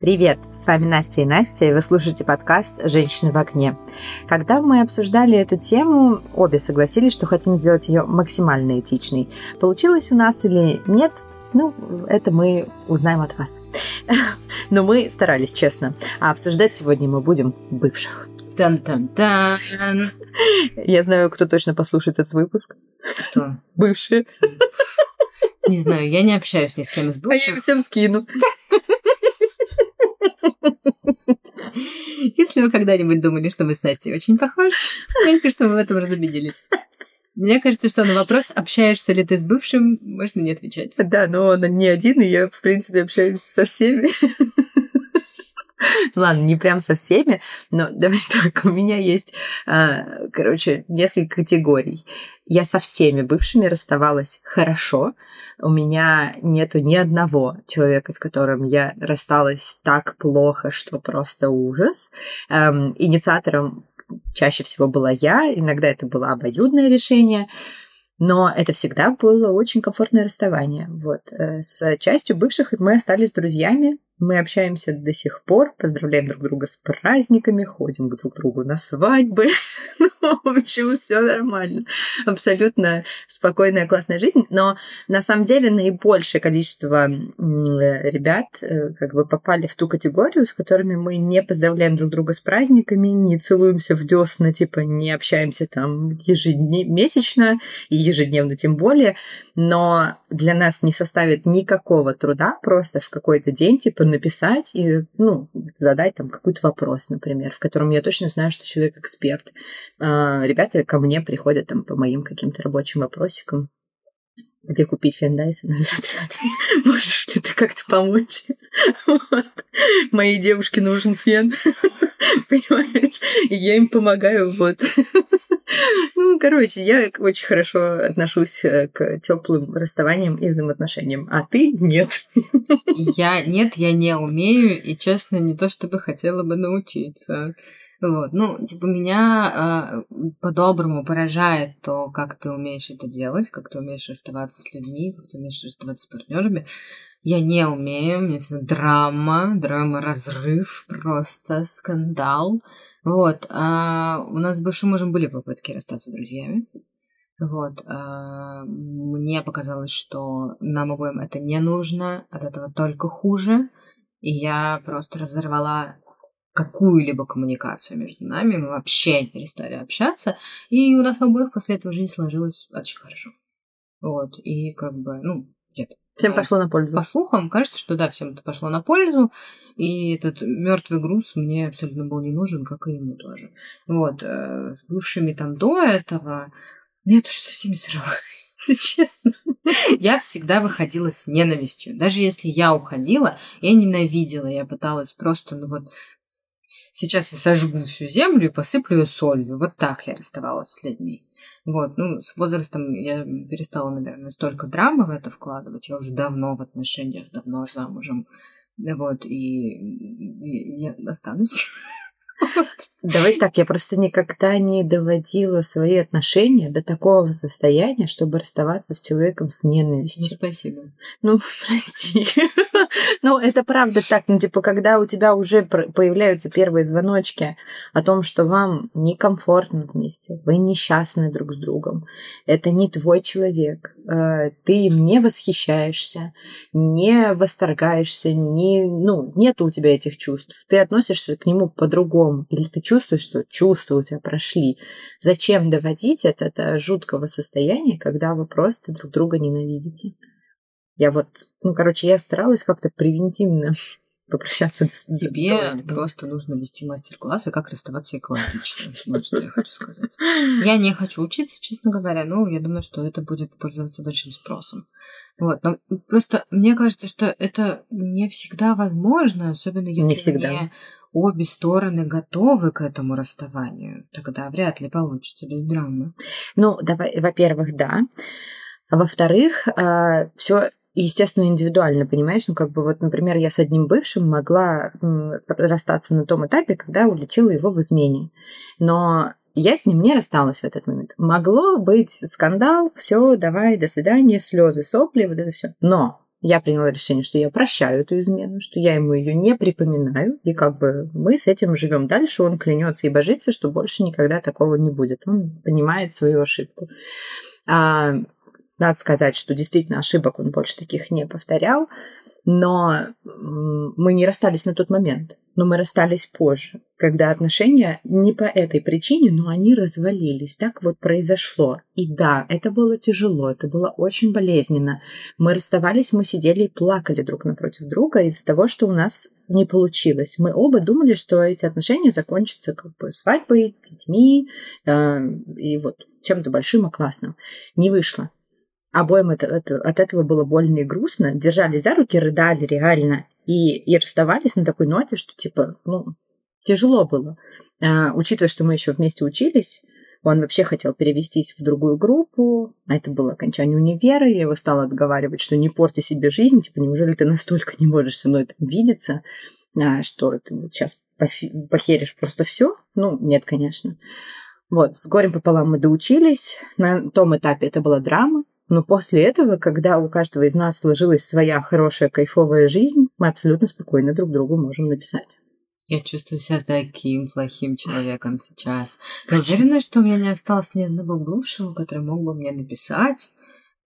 Привет! С вами Настя и Настя, и вы слушаете подкаст «Женщины в окне». Когда мы обсуждали эту тему, обе согласились, что хотим сделать ее максимально этичной. Получилось у нас или нет, ну, это мы узнаем от вас. Но мы старались, честно. А обсуждать сегодня мы будем бывших. Тан-тан-тан. Я знаю, кто точно послушает этот выпуск. Кто? Бывшие. Не знаю, я не общаюсь ни с кем из А я бывших. им всем скину. Если вы когда-нибудь думали, что мы с Настей очень похожи, кажется, что мы в этом разобиделись. Мне кажется, что на вопрос, общаешься ли ты с бывшим, можно не отвечать. Да, но он не один, и я, в принципе, общаюсь со всеми. Ладно, не прям со всеми, но давай так, у меня есть, а, короче, несколько категорий. Я со всеми бывшими расставалась хорошо. У меня нету ни одного человека, с которым я рассталась так плохо, что просто ужас. Эм, инициатором чаще всего была я, иногда это было обоюдное решение. Но это всегда было очень комфортное расставание. Вот. э, С частью бывших мы остались друзьями. Мы общаемся до сих пор, поздравляем друг друга с праздниками, ходим к друг другу на свадьбы. Ну, в общем, все нормально. Абсолютно спокойная, классная жизнь. Но на самом деле наибольшее количество э, ребят э, как бы попали в ту категорию, с которыми мы не поздравляем друг друга с праздниками, не целуемся в десна, типа не общаемся там ежемесячно и ежедневно тем более, но для нас не составит никакого труда просто в какой-то день, типа, написать и, ну, задать там какой-то вопрос, например, в котором я точно знаю, что человек эксперт. А, Ребята ко мне приходят там по моим каким-то рабочим вопросикам, где купить фен Dyson из разряда. Можешь ли ты как-то помочь? Вот. Моей девушке нужен фен. Понимаешь? И я им помогаю, вот. Ну, короче, я очень хорошо отношусь э, к теплым расставаниям и взаимоотношениям, а ты нет. Я нет, я не умею, и честно, не то чтобы хотела бы научиться. Вот, ну, типа, меня э, по-доброму поражает то, как ты умеешь это делать, как ты умеешь расставаться с людьми, как ты умеешь расставаться с партнерами. Я не умею, мне всегда драма, драма, разрыв, просто скандал. Вот, а у нас с бывшим мужем были попытки расстаться друзьями. Вот, а, мне показалось, что нам обоим это не нужно, от этого только хуже. И я просто разорвала какую-либо коммуникацию между нами, мы вообще перестали общаться, и у нас обоих после этого жизнь сложилась очень хорошо. Вот, и как бы, ну, где-то. Всем э, пошло на пользу. По слухам, кажется, что да, всем это пошло на пользу, и этот мертвый груз мне абсолютно был не нужен, как и ему тоже. Вот, э, с бывшими там до этого, ну, я тоже со всеми сралась, честно. Я всегда выходила с ненавистью. Даже если я уходила, я ненавидела, я пыталась просто, ну вот, сейчас я сожгу всю землю и посыплю ее солью. Вот так я расставалась с людьми. Вот, ну, с возрастом я перестала, наверное, столько драмы в это вкладывать. Я уже давно в отношениях, давно замужем. Вот, и, и я останусь. Давай так, я просто никогда не доводила свои отношения до такого состояния, чтобы расставаться с человеком с Ну, ненавистью. спасибо. Ну, прости. Ну, это правда так. Ну, типа, когда у тебя уже появляются первые звоночки о том, что вам некомфортно вместе, вы несчастны друг с другом, это не твой человек, э, ты им не восхищаешься, не восторгаешься, не, ну, нет у тебя этих чувств. Ты относишься к нему по-другому. Или ты чувствуешь, что чувства у тебя прошли. Зачем доводить это до жуткого состояния, когда вы просто друг друга ненавидите? Я вот, ну, короче, я старалась как-то превентивно попрощаться с Тебе просто нужно вести мастер-классы, как расставаться экологично. Вот что я хочу сказать. Я не хочу учиться, честно говоря, но я думаю, что это будет пользоваться большим спросом. Вот, но просто мне кажется, что это не всегда возможно, особенно если Не всегда. не обе стороны готовы к этому расставанию. Тогда вряд ли получится без драмы. Ну, давай, во-первых, да. А во-вторых, все естественно, индивидуально, понимаешь? Ну, как бы вот, например, я с одним бывшим могла расстаться на том этапе, когда уличила его в измене. Но я с ним не рассталась в этот момент. Могло быть скандал, все, давай, до свидания, слезы, сопли, вот это все. Но Я приняла решение, что я прощаю эту измену, что я ему ее не припоминаю, и как бы мы с этим живем дальше. Он клянется и божится, что больше никогда такого не будет. Он понимает свою ошибку. А, надо сказать, что действительно ошибок он больше таких не повторял, но мы не расстались на тот момент но мы расстались позже, когда отношения не по этой причине, но они развалились. Так вот произошло. И да, это было тяжело, это было очень болезненно. Мы расставались, мы сидели и плакали друг напротив друга из-за того, что у нас не получилось. Мы оба думали, что эти отношения закончатся как бы свадьбой, детьми э, и вот чем-то большим и классным. Не вышло. Обоим это, это, от этого было больно и грустно. Держали за руки, рыдали реально. И, и расставались на такой ноте, что типа, ну, тяжело было. А, учитывая, что мы еще вместе учились, он вообще хотел перевестись в другую группу, а это было окончание универа, я его стала отговаривать, что не порти себе жизнь, типа, неужели ты настолько не можешь со мной там видеться, а, что ты вот сейчас похеришь просто все? Ну, нет, конечно. Вот, с горем пополам мы доучились. На том этапе это была драма. Но после этого, когда у каждого из нас сложилась своя хорошая, кайфовая жизнь, мы абсолютно спокойно друг другу можем написать. Я чувствую себя таким плохим человеком сейчас. Ты уверена, что у меня не осталось ни одного бывшего, который мог бы мне написать,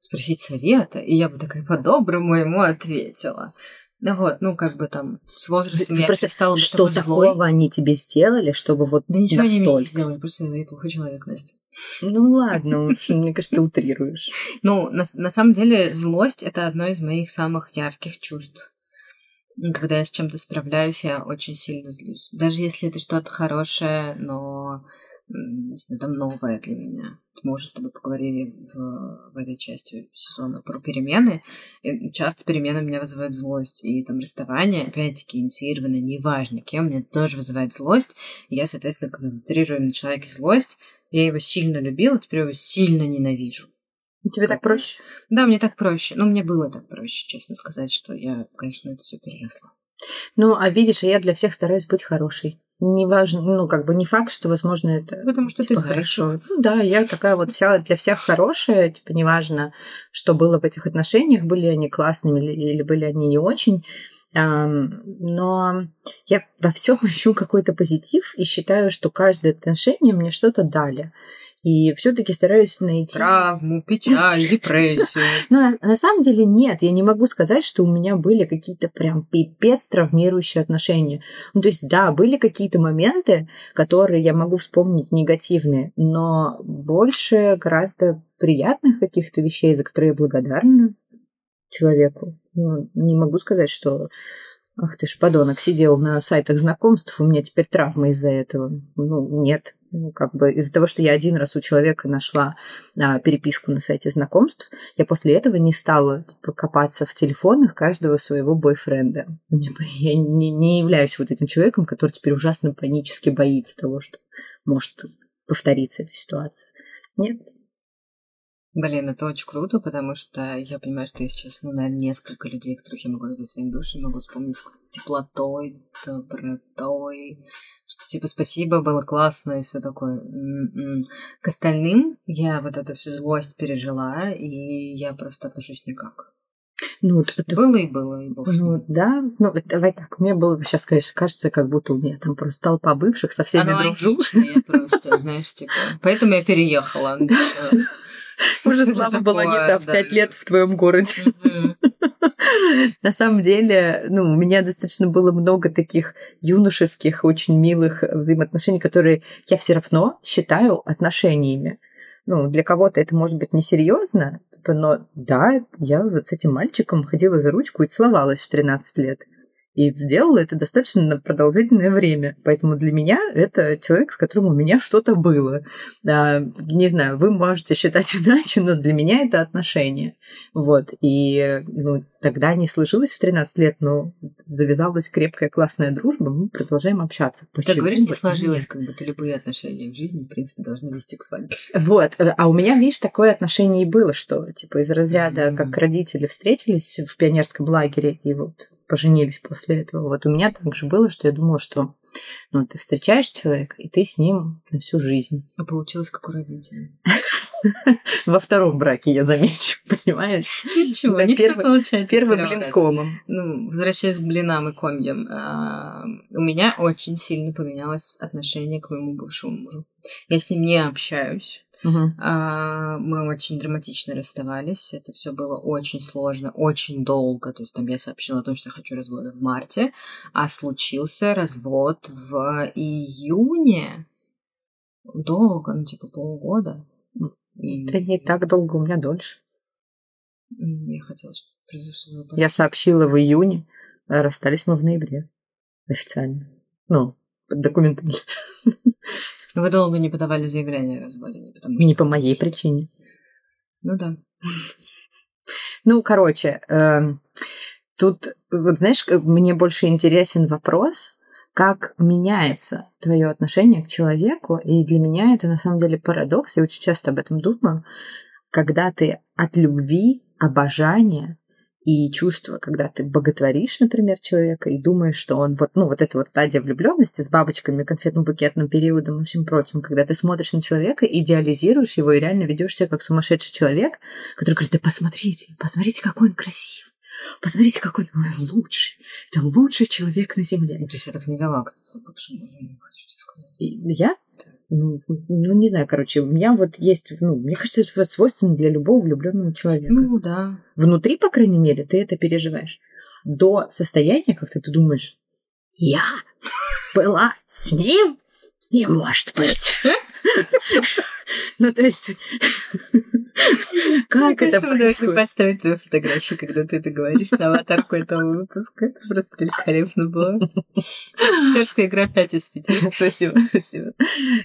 спросить совета, и я бы такая по-доброму ему ответила. Да вот, ну, как бы там с возрастом я просто стала Что такого злой. они тебе сделали, чтобы вот Да ничего они мне не сделали, просто я плохой человек, Настя. Ну ладно уж, мне кажется, ты утрируешь. Ну, на, на самом деле, злость — это одно из моих самых ярких чувств. Когда я с чем-то справляюсь, я очень сильно злюсь. Даже если это что-то хорошее, но если там новое для меня мы уже с тобой поговорили в, в этой части сезона про перемены. И часто перемены меня вызывают злость. И там расставание, опять-таки, инициировано, неважно кем, мне тоже вызывает злость. И я, соответственно, концентрирую на человеке злость. Я его сильно любила, теперь его сильно ненавижу. Тебе так проще? Да, мне так проще. Но мне было так проще, честно сказать, что я, конечно, это все переросла. Ну, а видишь, я для всех стараюсь быть хорошей не важно, ну, как бы не факт, что, возможно, это Потому что типа, ты хорошо. Ну да, я такая вот вся для всех хорошая, типа, неважно, что было в этих отношениях, были они классными или, или были они не очень. Но я во всем ищу какой-то позитив и считаю, что каждое отношение мне что-то дали. И все-таки стараюсь найти... Травму, печаль, депрессию. Но на самом деле нет, я не могу сказать, что у меня были какие-то прям пипец травмирующие отношения. Ну, то есть, да, были какие-то моменты, которые я могу вспомнить негативные, но больше гораздо приятных каких-то вещей, за которые я благодарна человеку. Ну, не могу сказать, что Ах ты ж, подонок, сидел на сайтах знакомств, у меня теперь травма из-за этого. Ну, нет. Ну, как бы из-за того, что я один раз у человека нашла а, переписку на сайте знакомств, я после этого не стала типа, копаться в телефонах каждого своего бойфренда. Я не, не являюсь вот этим человеком, который теперь ужасно панически боится того, что может повториться эта ситуация. Нет, Блин, это очень круто, потому что я понимаю, что я сейчас, ну, наверное, несколько людей, которых я могу назвать своим бывшим, могу вспомнить теплотой, добротой, что типа спасибо, было классно и все такое. М-м. К остальным я вот эту всю злость пережила, и я просто отношусь никак. Ну, вот это... Было и было, и бог Ну, да. Ну, давай так. Мне было сейчас, конечно, кажется, как будто у меня там просто толпа бывших со всеми дружу. я просто, знаешь, типа... Поэтому я переехала. Уже слава была не та в пять лет в твоем городе. На самом деле, ну, у меня достаточно было много таких юношеских, очень милых взаимоотношений, которые я все равно считаю отношениями. Ну, для кого-то это может быть несерьезно, но да, я вот с этим мальчиком ходила за ручку и целовалась в 13 лет. И сделала это достаточно продолжительное время. Поэтому для меня это человек, с которым у меня что-то было. А, не знаю, вы можете считать иначе, но для меня это отношения. Вот. И ну, тогда не сложилось в 13 лет, но завязалась крепкая классная дружба, мы продолжаем общаться. Почему? Ты говоришь, не сложилось, как будто любые отношения в жизни, в принципе, должны вести к свадьбе. Вот. А у меня, видишь, такое отношение и было, что типа из разряда, mm-hmm. как родители встретились в пионерском лагере и вот поженились после этого. Вот у меня также было, что я думала, что Ну, ты встречаешь человека, и ты с ним на всю жизнь. А получилось как у родителей. Во втором браке, я замечу, понимаешь? Ничего, не все получается. Первый блин комом. Ну, возвращаясь к блинам и комьям, а, у меня очень сильно поменялось отношение к моему бывшему мужу. Я с ним не общаюсь. А, Мы очень драматично расставались. Это все было очень сложно, очень долго. То есть там я сообщила о том, что я хочу развода в марте, а случился развод в июне. Долго, ну типа полгода. И не так долго, у меня дольше. я хотела, чтобы произошло за Я сообщила в июне, а расстались мы в ноябре. Официально. Ну, документально. Вы долго не подавали заявление о разводе, не потому что... Не по моей причине. Ну да. Ну, короче, эм, тут, вот знаешь, мне больше интересен вопрос, как меняется твое отношение к человеку, и для меня это на самом деле парадокс, я очень часто об этом думаю, когда ты от любви, обожания и чувства, когда ты боготворишь, например, человека и думаешь, что он вот, ну, вот эта вот стадия влюбленности с бабочками, конфетно-букетным периодом и всем прочим, когда ты смотришь на человека, идеализируешь его и реально ведешь себя как сумасшедший человек, который говорит, да посмотрите, посмотрите, какой он красивый. Посмотрите, какой он лучший. Это лучший человек на Земле. Ну, То есть я так не вела, кстати, с бывшим мужем, хочу тебе сказать. И Я? Ну, ну, не знаю, короче, у меня вот есть, ну, мне кажется, это свойственно для любого влюбленного человека. Ну да. Внутри, по крайней мере, ты это переживаешь. До состояния, как ты думаешь, я была с ним? Не может быть. Ну, то есть, как это происходит? поставить твою фотографию, когда ты это говоришь, на аватарку этого выпуска. Это просто великолепно было. Актерская игра 5 из 5. Спасибо, спасибо.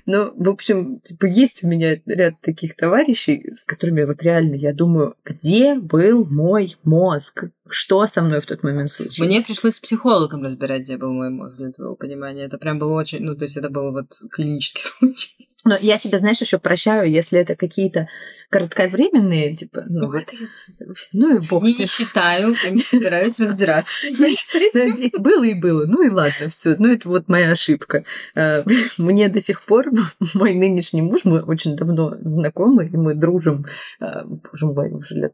Ну, в общем, типа, есть у меня ряд таких товарищей, с которыми вот реально я думаю, где был мой мозг? Что со мной в тот момент случилось? Мне пришлось с психологом разбирать, где был мой мозг для твоего понимания. Это прям было очень... Ну, то есть это был вот клинический случай. Но я себя, знаешь, еще прощаю, если это какие-то кратковременные, типа, ну, вот, ну и бог Не ним. считаю, а не собираюсь разбираться Было и было. Ну и ладно, все. Ну, это вот моя ошибка. А, Мне до сих пор мой нынешний муж, мы очень давно знакомы, и мы дружим, а, боже мой, уже лет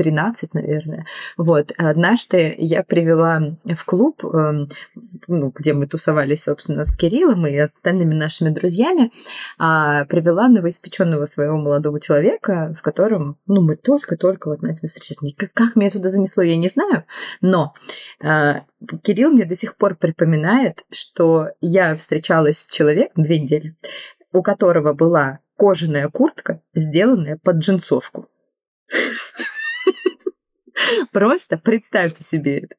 13, наверное. Вот. Однажды я привела в клуб, эм, ну, где мы тусовались, собственно, с Кириллом и остальными нашими друзьями, а, привела новоиспеченного своего молодого человека, с которым, ну, мы только-только вот начали встречаться. Как, меня туда занесло, я не знаю, но а, Кирилл мне до сих пор припоминает, что я встречалась с человеком две недели, у которого была кожаная куртка, сделанная под джинсовку. Просто представьте себе это.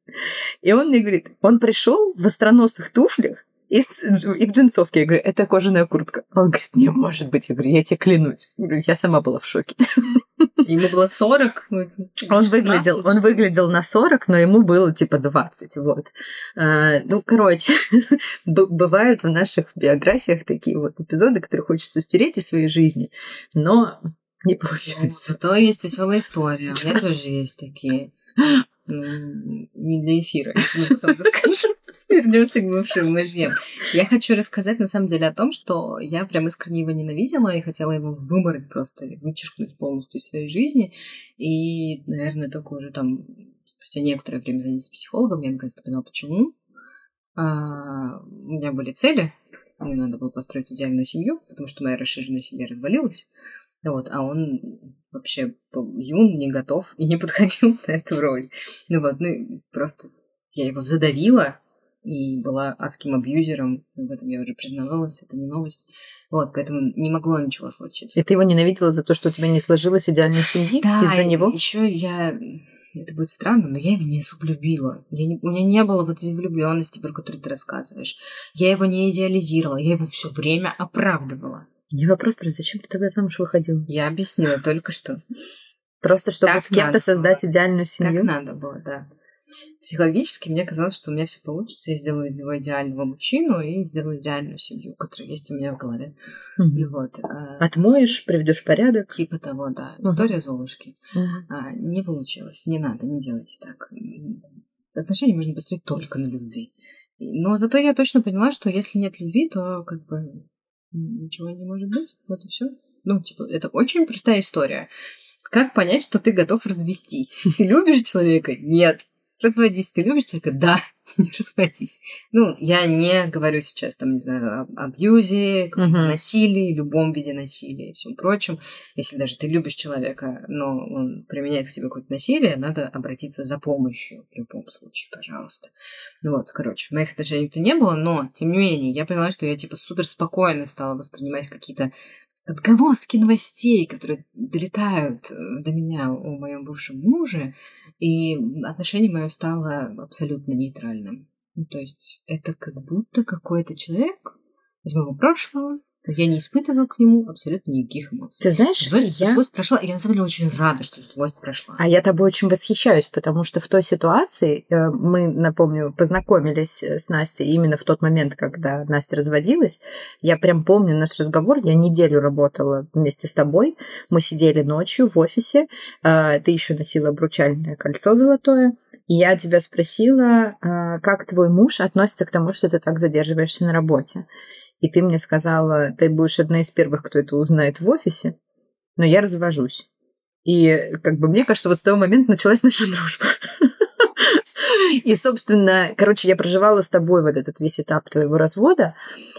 И он мне говорит, он пришел в остроносых туфлях и, в джинсовке. Я говорю, это кожаная куртка. Он говорит, не может быть. Я говорю, я тебе клянусь. Я говорю, Я сама была в шоке. Ему было 40. ну, Он 16, выглядел, он выглядел на 40, но ему было типа 20, вот. А, ну, короче, бывают в наших биографиях такие вот эпизоды, которые хочется стереть из своей жизни, но не получается. Зато есть веселая история. У меня тоже есть такие. Не для эфира, если мы потом расскажу. Вернемся к бывшим мужьям. Я хочу рассказать на самом деле о том, что я прям искренне его ненавидела и хотела его вымороть просто, вычеркнуть полностью из своей жизни. И, наверное, только уже там спустя некоторое время занятия с психологом я наконец-то поняла, почему. А, у меня были цели. Мне надо было построить идеальную семью, потому что моя расширенная семья развалилась. Вот, а он вообще был юн, не готов и не подходил на эту роль. Ну вот, ну просто я его задавила и была адским абьюзером. В этом я уже признавалась, это не новость. Вот, поэтому не могло ничего случиться. И ты его ненавидела за то, что у тебя не сложилась идеальной семьи из-за него? Еще я это будет странно, но я его не сублюбила. Я не, у меня не было вот этой влюбленности, про которую ты рассказываешь. Я его не идеализировала, я его все время оправдывала. Не вопрос, просто зачем ты тогда замуж выходила? Я объяснила только что. Просто чтобы Так с кем-то создать было. идеальную Так семью? надо было, да. Психологически мне казалось, что у меня все получится, я сделаю из него идеального мужчину и сделаю идеальную семью, которая есть у меня в голове. Мгм. И вот. а, Отмоешь, приведешь порядок. Типа того, да. История Золушки. Мгм. А, не получилось. Не надо, не делайте так. Отношения можно построить только на любви. Но зато я точно поняла, что если нет любви, то как бы ничего не может быть. Вот и все. Ну, типа, это очень простая история. Как понять, что ты готов развестись? Ты любишь человека? Нет. Разводись. Ты любишь человека? Да. Не разводись. Ну, я не говорю сейчас, там, не знаю, об абьюзе, uh-huh. насилии, любом виде насилия и всем прочем. Если даже ты любишь человека, но он применяет к тебе какое-то насилие, надо обратиться за помощью в любом случае, пожалуйста. Ну вот, короче, в моих отношениях это не было, но, тем не менее, я поняла, что я, типа, супер спокойно стала воспринимать какие-то отголоски новостей, которые долетают э, до меня о моем бывшем муже, и отношение мое стало абсолютно нейтральным. Ну, то есть это как будто какой-то человек из моего прошлого, я не испытывала к нему абсолютно никаких эмоций. Ты знаешь, злость, я... злость прошла, и я на самом деле очень рада, что злость прошла. А я тобой очень восхищаюсь, потому что в той ситуации э, мы, напомню, познакомились э, с Настей именно в тот момент, когда Настя разводилась. Я прям помню наш разговор, я неделю работала вместе с тобой, мы сидели ночью в офисе, э, ты еще носила обручальное кольцо золотое, и я тебя спросила, как твой муж относится к тому, что ты так задерживаешься на работе и ты мне сказала, ты будешь одна из первых, кто это узнает в офисе, но я развожусь. И как бы мне кажется, вот с того момента началась наша дружба. И, собственно, короче, я проживала с тобой вот этот весь этап твоего развода.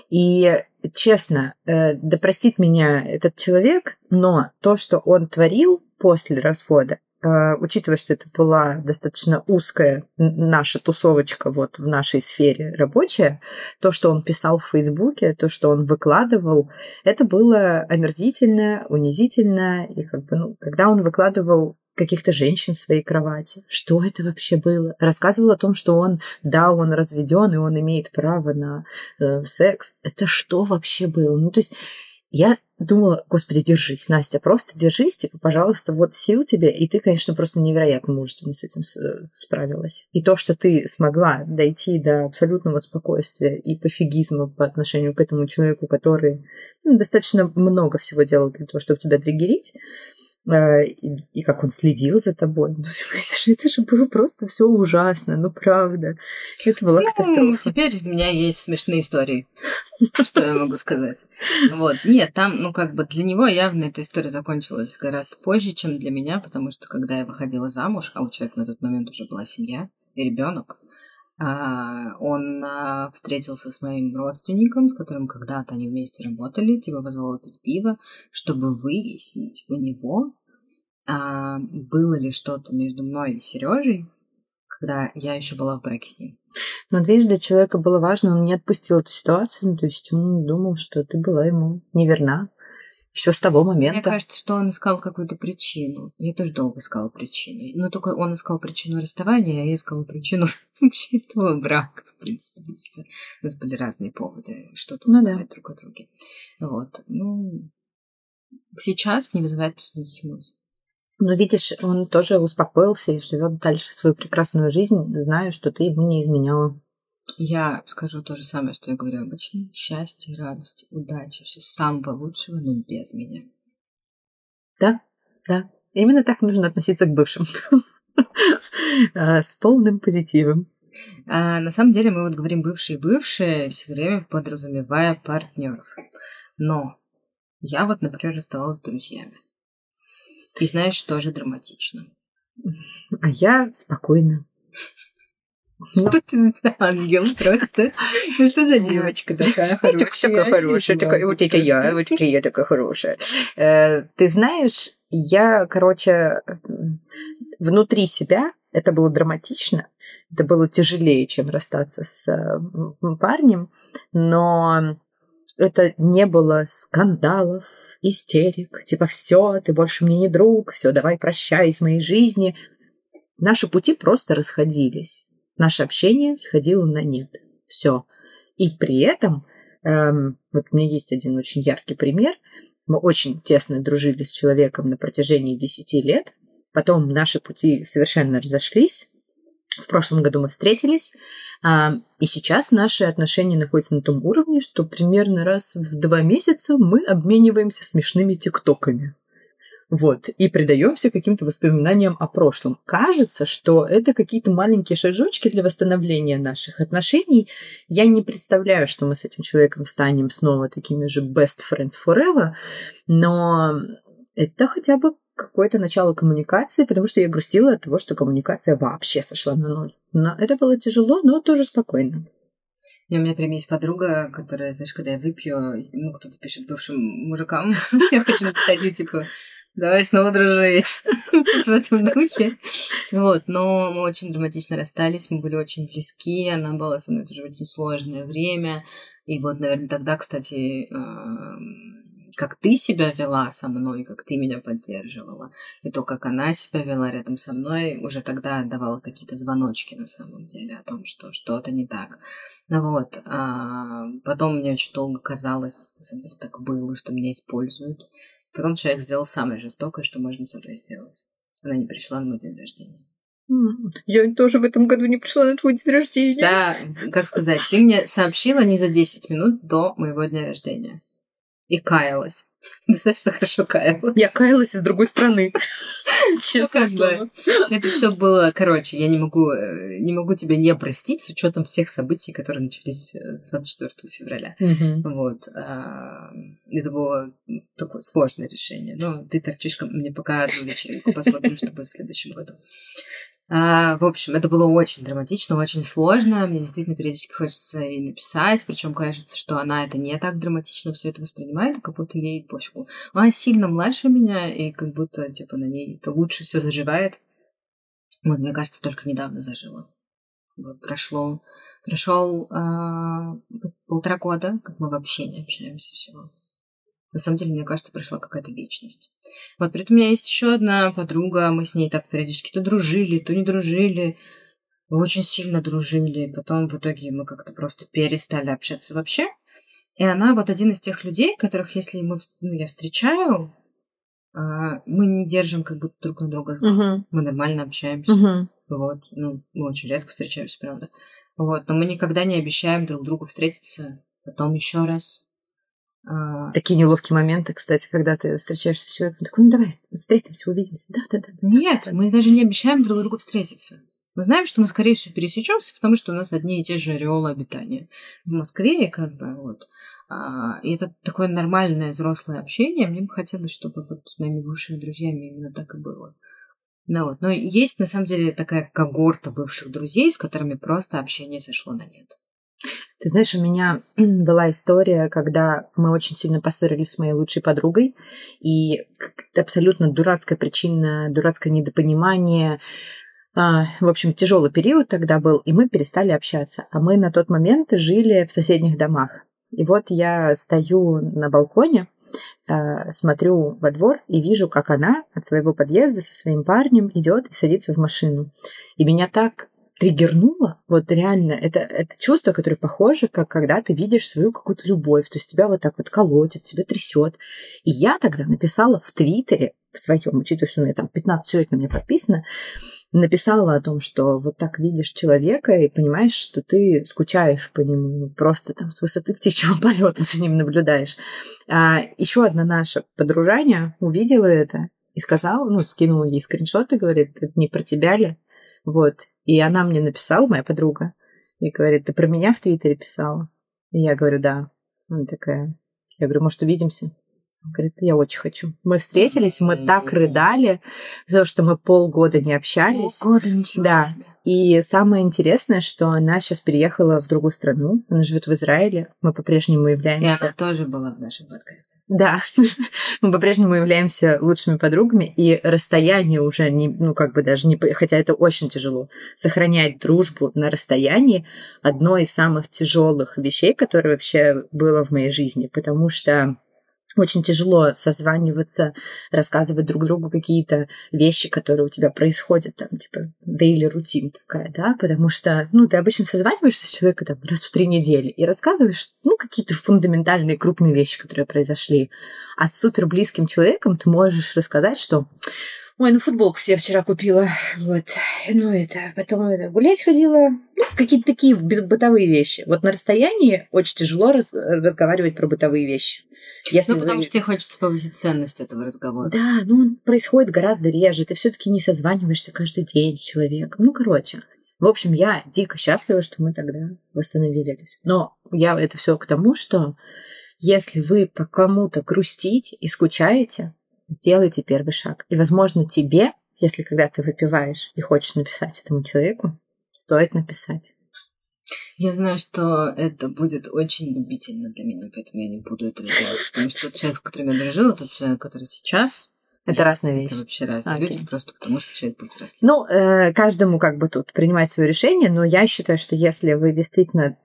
И, честно, э, да простит меня этот человек, но то, что он творил после развода, учитывая, что это была достаточно узкая наша тусовочка вот в нашей сфере рабочая, то, что он писал в Фейсбуке, то, что он выкладывал, это было омерзительно, унизительно. И как бы, ну, когда он выкладывал каких-то женщин в своей кровати. Что это вообще было? Рассказывал о том, что он, да, он разведен и он имеет право на э, секс. Это что вообще было? Ну, то есть я думала, господи, держись, Настя, просто держись, типа, пожалуйста, вот сил тебе, и ты, конечно, просто невероятно мужественно с этим справилась. И то, что ты смогла дойти до абсолютного спокойствия и пофигизма по отношению к этому человеку, который ну, достаточно много всего делал для того, чтобы тебя триггерить, Э, и, и как он следил за тобой. Ну, это, же, это же было просто все ужасно, ну правда. Это была ну, катастрофа. Теперь у меня есть смешные истории. Что я могу сказать? Вот. Нет, там, ну как бы для него явно эта история закончилась гораздо позже, чем для меня, потому что когда я выходила замуж, а у человека на тот момент уже была семья и ребенок, он а, встретился с моим родственником, с которым когда-то они вместе работали, типа позвал пить пиво, чтобы выяснить у него, а, было ли что-то между мной и Сережей, когда я еще была в браке с ним. Но видишь, для человека было важно, он не отпустил эту ситуацию, то есть он думал, что ты была ему неверна еще с того момента. Мне кажется, что он искал какую-то причину. Я тоже долго искала причину. Но только он искал причину расставания, а я искала причину вообще этого брака. В принципе, у нас были разные поводы, что-то ну, да. друг о друге. Вот. Ну, сейчас не вызывает никаких эмоций. Но видишь, он тоже успокоился и живет дальше свою прекрасную жизнь, зная, что ты ему не изменяла. Я скажу то же самое, что я говорю обычно. Счастье, радость, удача, все самого лучшего, но без меня. Да, да. Именно так нужно относиться к бывшим. А, с полным позитивом. А, на самом деле мы вот говорим бывшие-бывшие, все время подразумевая партнеров. Но я вот, например, расставалась с друзьями. И знаешь, тоже драматично. А я спокойно. Что ты за ангел просто? Ну что за девочка такая хорошая? Такая хорошая, такая, вот это я, вот это я такая хорошая. Э, ты знаешь, я, короче, внутри себя это было драматично, это было тяжелее, чем расстаться с парнем, но это не было скандалов, истерик, типа все, ты больше мне не друг, все, давай прощай из моей жизни. Наши пути просто расходились наше общение сходило на нет. Все. И при этом, эм, вот у меня есть один очень яркий пример. Мы очень тесно дружили с человеком на протяжении 10 лет. Потом наши пути совершенно разошлись. В прошлом году мы встретились, а, и сейчас наши отношения находятся на том уровне, что примерно раз в два месяца мы обмениваемся смешными тиктоками. Вот, и предаемся каким-то воспоминаниям о прошлом. Кажется, что это какие-то маленькие шажочки для восстановления наших отношений. Я не представляю, что мы с этим человеком станем снова такими же best friends forever, но это хотя бы какое-то начало коммуникации, потому что я грустила от того, что коммуникация вообще сошла на ноль. Но это было тяжело, но тоже спокойно. И у меня прям есть подруга, которая, знаешь, когда я выпью, ну, кто-то пишет бывшим мужикам, я хочу написать ей, типа, давай снова дружить. Что-то в этом духе. Вот, но мы очень драматично расстались, мы были очень близки, она была со мной тоже очень сложное время. И вот, наверное, тогда, кстати, как ты себя вела со мной, как ты меня поддерживала, и то, как она себя вела рядом со мной, уже тогда давала какие-то звоночки на самом деле о том, что что-то не так. Ну вот, а потом мне очень долго казалось, на самом деле так было, что меня используют. Потом человек сделал самое жестокое, что можно со мной сделать. Она не пришла на мой день рождения. Я тоже в этом году не пришла на твой день рождения. Да, как сказать, ты мне сообщила не за 10 минут до моего дня рождения и каялась. Достаточно хорошо каялась. Я каялась из другой страны. Честно слово. Это все было, короче, я не могу, э, не могу тебя не простить с учетом всех событий, которые начались э, с 24 февраля. Вот. А, это было такое сложное решение. Но ты торчишь мне пока одну вечеринку, посмотрим, что будет в следующем году. А, в общем, это было очень драматично, очень сложно. Мне действительно периодически хочется ей написать, причем кажется, что она это не так драматично все это воспринимает, как будто ей пофигу. Она сильно младше меня, и как будто, типа, на ней это лучше все заживает. Вот, мне кажется, только недавно зажила. Вот, прошло, прошел а, полтора года, как мы вообще не общаемся всего. На самом деле, мне кажется, прошла какая-то вечность. Вот, при этом у меня есть еще одна подруга, мы с ней так периодически то дружили, то не дружили, очень сильно дружили. Потом в итоге мы как-то просто перестали общаться вообще. И она вот один из тех людей, которых, если мы, ну, я встречаю, а, мы не держим как будто друг на друга. Uh-huh. Мы нормально общаемся. Uh-huh. Вот. Ну, мы очень редко встречаемся, правда. Вот. Но мы никогда не обещаем друг другу встретиться потом еще раз. А, Такие неловкие моменты, кстати, когда ты встречаешься с человеком, такой, ну давай, встретимся, увидимся. Да, да, да. Нет, мы даже не обещаем друг другу встретиться. Мы знаем, что мы, скорее всего, пересечемся, потому что у нас одни и те же ореолы обитания в Москве, и как бы вот. А, и это такое нормальное взрослое общение. Мне бы хотелось, чтобы вот с моими бывшими друзьями именно так и было. Ну вот. Но есть, на самом деле, такая когорта бывших друзей, с которыми просто общение сошло на нет. Ты знаешь, у меня была история, когда мы очень сильно поссорились с моей лучшей подругой, и абсолютно дурацкая причина, дурацкое недопонимание. А, в общем, тяжелый период тогда был, и мы перестали общаться. А мы на тот момент жили в соседних домах. И вот я стою на балконе, а, смотрю во двор и вижу, как она от своего подъезда со своим парнем идет и садится в машину. И меня так триггернуло, вот реально, это, это чувство, которое похоже, как когда ты видишь свою какую-то любовь, то есть тебя вот так вот колотит, тебя трясет. И я тогда написала в Твиттере в своем, учитывая, что у меня там 15 человек на меня подписано, написала о том, что вот так видишь человека и понимаешь, что ты скучаешь по нему, просто там с высоты птичьего полета за ним наблюдаешь. А еще одна наша подружаня увидела это и сказала, ну, скинула ей скриншот и говорит, это не про тебя ли? Вот. И она мне написала, моя подруга, и говорит, ты про меня в Твиттере писала? И я говорю, да. Она такая, я говорю, может, увидимся? Говорит, я очень хочу. Мы встретились, мы так рыдали, потому что мы полгода не общались. Полгода, ничего да. себе. И самое интересное, что она сейчас переехала в другую страну. Она живет в Израиле. Мы по-прежнему являемся... И она тоже была в нашем подкасте. Да. Мы по-прежнему являемся лучшими подругами. И расстояние уже не... Ну, как бы даже не... Хотя это очень тяжело. Сохранять дружбу на расстоянии одно из самых тяжелых вещей, которые вообще было в моей жизни. Потому что очень тяжело созваниваться, рассказывать друг другу какие-то вещи, которые у тебя происходят, там, типа, daily рутин такая, да, потому что, ну, ты обычно созваниваешься с человеком там раз в три недели и рассказываешь, ну, какие-то фундаментальные крупные вещи, которые произошли. А с супер близким человеком ты можешь рассказать, что Ой, ну футболку себе вчера купила. Вот. Ну, это, потом это, гулять ходила. Ну, какие-то такие бытовые вещи. Вот на расстоянии очень тяжело раз, разговаривать про бытовые вещи. Если ну, потому вы... что тебе хочется повысить ценность этого разговора. Да, ну он происходит гораздо реже. Ты все-таки не созваниваешься каждый день с человеком. Ну, короче. В общем, я дико счастлива, что мы тогда восстановили это все. Но я это все к тому, что если вы по кому-то грустите и скучаете, сделайте первый шаг. И, возможно, тебе, если когда ты выпиваешь и хочешь написать этому человеку, стоит написать. Я знаю, что это будет очень губительно для меня, поэтому я не буду это делать. Потому что тот человек, с которым я дружила, тот человек, который сейчас, это разные вещи. Это вообще разные okay. люди, просто потому что человек повзрослел. Ну, э, каждому как бы тут принимать свое решение, но я считаю, что если вы действительно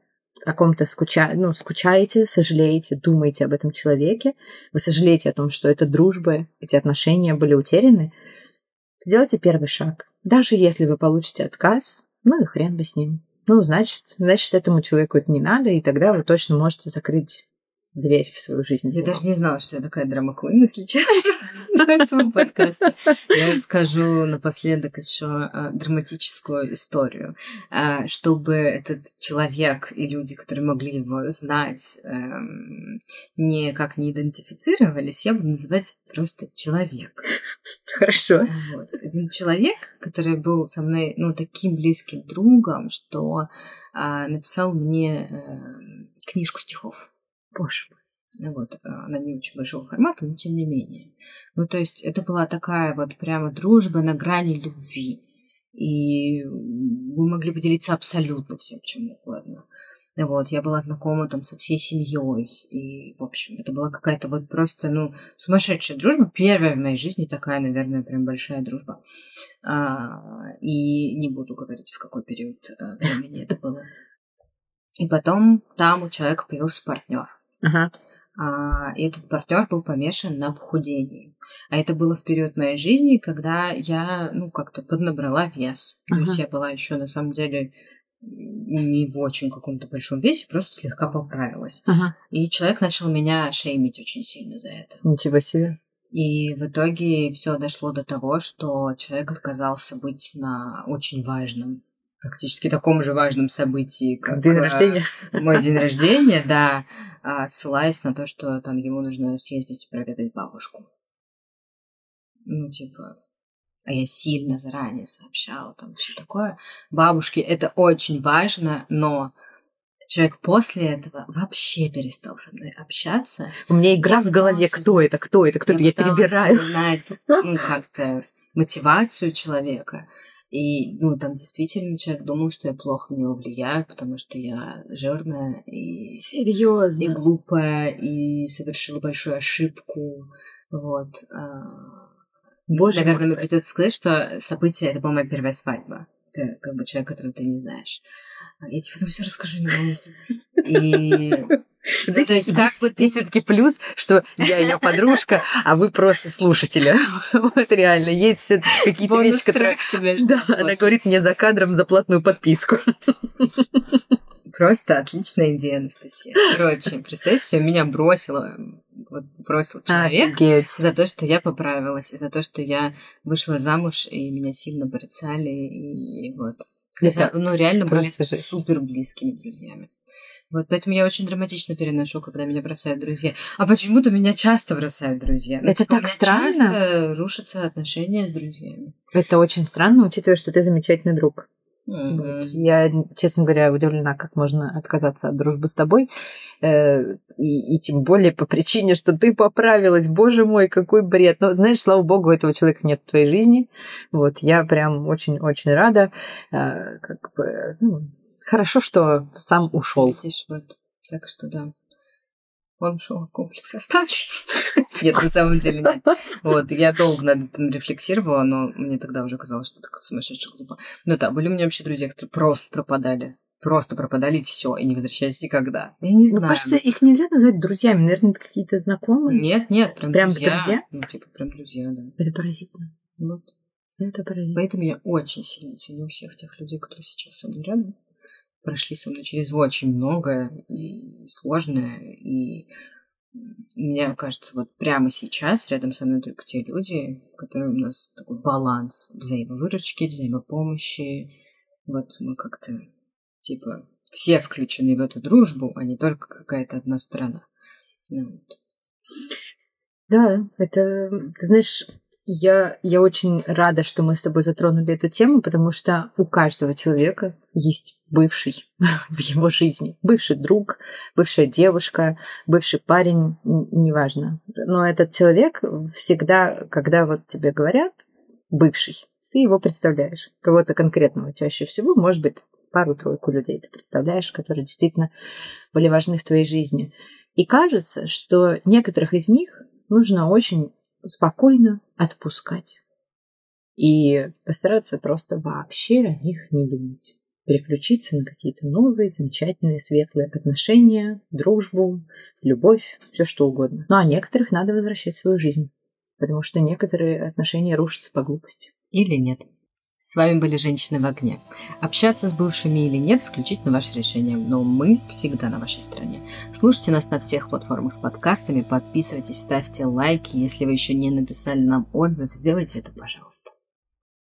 о ком-то скуча... ну, скучаете, сожалеете, думаете об этом человеке, вы сожалеете о том, что это дружба, эти отношения были утеряны, сделайте первый шаг. Даже если вы получите отказ, ну и хрен бы с ним. Ну, значит, значит, этому человеку это не надо, и тогда вы точно можете закрыть дверь в свою жизнь. Я даже не знала, что я такая драма Куин, если честно, до этого подкаста. Я расскажу напоследок еще а, драматическую историю, а, чтобы этот человек и люди, которые могли его знать, эм, никак не идентифицировались, я буду называть просто человек. Хорошо. Вот. Один человек, который был со мной, ну, таким близким другом, что а, написал мне э, книжку стихов. Боже мой. Вот, э, она не очень большого формата, но тем не менее. Ну, то есть это была такая вот прямо дружба на грани любви. И мы могли поделиться абсолютно всем, чем угодно. Вот, я была знакома там со всей семьей. И, в общем, это была какая-то вот просто, ну, сумасшедшая дружба. Первая в моей жизни такая, наверное, прям большая дружба. А, и не буду говорить, в какой период а, времени это было. И потом там у человека появился партнер. Ага. А, этот партнер был помешан на похудении. А это было в период моей жизни, когда я, ну, как-то поднабрала вес. Ага. То есть я была еще на самом деле не в очень каком-то большом весе, просто слегка поправилась. Ага. И человек начал меня шеймить очень сильно за это. Ничего себе. И в итоге все дошло до того, что человек отказался быть на очень важном практически таком же важном событии, как день рождения. мой день рождения, да, а, ссылаясь на то, что там ему нужно съездить проведать бабушку. Ну, типа, а я сильно заранее сообщала там все такое. Бабушке это очень важно, но человек после этого вообще перестал со мной общаться. У меня игра я в голове, кто это, кто это, кто это, я перебираю. знать, ну, как-то мотивацию человека. И, ну, там действительно человек думал, что я плохо на него влияю, потому что я жирная и... Серьезно? И глупая, и совершила большую ошибку. Вот. А, Боже Наверное, мой. мне придется сказать, что событие это была моя первая свадьба. Ты как бы человек, которого ты не знаешь. А я тебе потом все расскажу, не волнуйся. И ну, то есть как бы ты все-таки плюс, что я ее подружка, а вы просто слушатели. Вот реально, есть все-таки какие-то вещи, которые... Да, она говорит мне за кадром за платную подписку. Просто отличная идея, Анастасия. Короче, представьте себе, меня бросила вот бросил человек Офигеть. за то, что я поправилась, и за то, что я вышла замуж, и меня сильно порицали, и вот. Это, ну, реально были жесть. супер близкими друзьями. Вот, поэтому я очень драматично переношу, когда меня бросают друзья. А почему-то меня часто бросают друзья. Ну, это типа, так странно. Часто рушатся отношения с друзьями. Это очень странно, учитывая, что ты замечательный друг. Mm-hmm. Я, честно говоря, удивлена, как можно отказаться от дружбы с тобой. Э, и, и тем более по причине, что ты поправилась. Боже мой, какой бред. Но, знаешь, слава богу, этого человека нет в твоей жизни. Вот, я прям очень-очень рада. Э, как бы, ну, хорошо, что сам ушел. Видишь, вот. Так что да. Он ушел, а комплексы остались. Нет, на самом деле нет. Вот, я долго над этим рефлексировала, но мне тогда уже казалось, что это сумасшедшая глупо. Ну да, были у меня вообще друзья, которые просто пропадали. Просто пропадали и все, и не возвращались никогда. Я не знаю. Мне кажется, их нельзя назвать друзьями. Наверное, это какие-то знакомые. Нет, нет, прям, прям друзья. друзья. Ну, типа, прям друзья, да. Это поразительно. Вот. Это поразительно. Поэтому я очень сильно ценю всех тех людей, которые сейчас со мной рядом прошли со мной через очень многое и сложное, и мне кажется, вот прямо сейчас рядом со мной только те люди, которые у нас такой баланс взаимовыручки, взаимопомощи. Вот мы как-то типа, все включены в эту дружбу, а не только какая-то одна страна. Ну, вот. Да, это, ты знаешь, я, я очень рада, что мы с тобой затронули эту тему, потому что у каждого человека есть бывший в его жизни. Бывший друг, бывшая девушка, бывший парень, неважно. Но этот человек всегда, когда вот тебе говорят бывший, ты его представляешь. Кого-то конкретного чаще всего, может быть, пару-тройку людей ты представляешь, которые действительно были важны в твоей жизни. И кажется, что некоторых из них нужно очень спокойно отпускать. И постараться просто вообще о них не думать. Переключиться на какие-то новые, замечательные, светлые отношения, дружбу, любовь, все что угодно. Ну а некоторых надо возвращать в свою жизнь. Потому что некоторые отношения рушатся по глупости. Или нет. С вами были «Женщины в огне». Общаться с бывшими или нет – исключительно ваше решение, но мы всегда на вашей стороне. Слушайте нас на всех платформах с подкастами, подписывайтесь, ставьте лайки. Если вы еще не написали нам отзыв, сделайте это, пожалуйста.